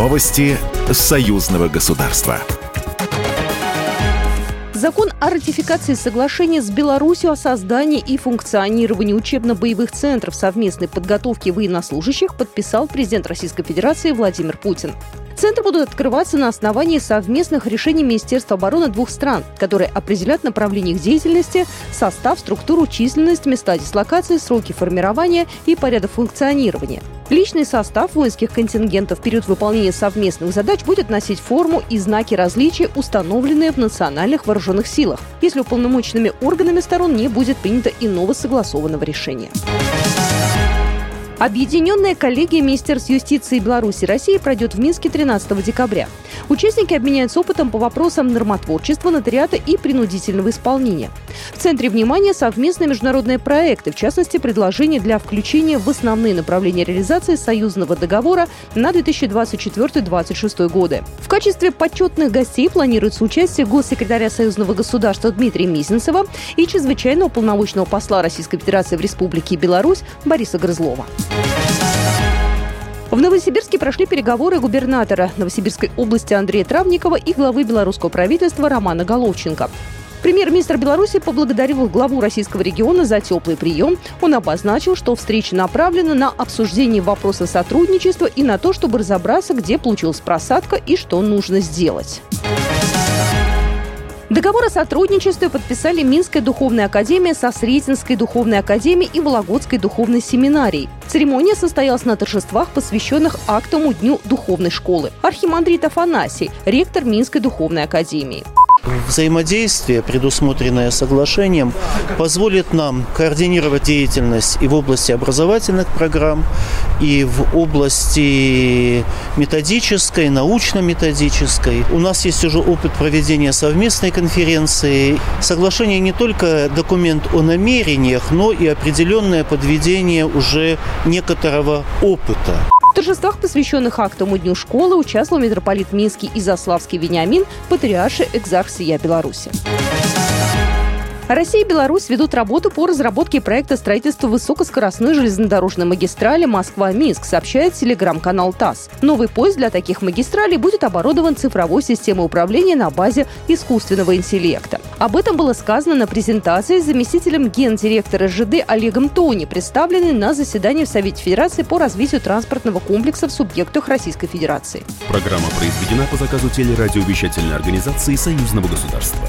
Новости союзного государства. Закон о ратификации соглашения с Беларусью о создании и функционировании учебно-боевых центров совместной подготовки военнослужащих подписал президент Российской Федерации Владимир Путин. Центры будут открываться на основании совместных решений Министерства обороны двух стран, которые определят направление их деятельности, состав, структуру, численность, места дислокации, сроки формирования и порядок функционирования. Личный состав воинских контингентов в период выполнения совместных задач будет носить форму и знаки различия, установленные в национальных вооруженных силах, если уполномоченными органами сторон не будет принято иного согласованного решения. Объединенная коллегия Министерств юстиции Беларуси и России пройдет в Минске 13 декабря. Участники обменяются опытом по вопросам нормотворчества, нотариата и принудительного исполнения. В центре внимания совместные международные проекты, в частности, предложения для включения в основные направления реализации союзного договора на 2024-2026 годы. В качестве почетных гостей планируется участие госсекретаря Союзного государства Дмитрия Мизинцева и чрезвычайного полномочного посла Российской Федерации в Республике Беларусь Бориса Грызлова. В Новосибирске прошли переговоры губернатора Новосибирской области Андрея Травникова и главы белорусского правительства Романа Головченко. Премьер-министр Беларуси поблагодарил главу российского региона за теплый прием. Он обозначил, что встреча направлена на обсуждение вопроса сотрудничества и на то, чтобы разобраться, где получилась просадка и что нужно сделать. Договор о сотрудничестве подписали Минская духовная академия со Сретенской духовной академией и Вологодской духовной семинарией. Церемония состоялась на торжествах, посвященных актовому дню духовной школы. Архимандрит Афанасий, ректор Минской духовной академии. Взаимодействие, предусмотренное соглашением, позволит нам координировать деятельность и в области образовательных программ, и в области методической, научно-методической. У нас есть уже опыт проведения совместной конференции. Соглашение не только документ о намерениях, но и определенное подведение уже некоторого опыта. Торжествах, посвященных актовому дню школы, участвовал митрополит Минский и Заславский Вениамин, патриарший экзарх Сия Беларуси. Россия и Беларусь ведут работу по разработке проекта строительства высокоскоростной железнодорожной магистрали Москва-Минск, сообщает телеграм-канал ТАСС. Новый поезд для таких магистралей будет оборудован цифровой системой управления на базе искусственного интеллекта. Об этом было сказано на презентации заместителем гендиректора ЖД Олегом Тони, представленной на заседании в Совете Федерации по развитию транспортного комплекса в субъектах Российской Федерации. Программа произведена по заказу телерадиовещательной организации Союзного государства.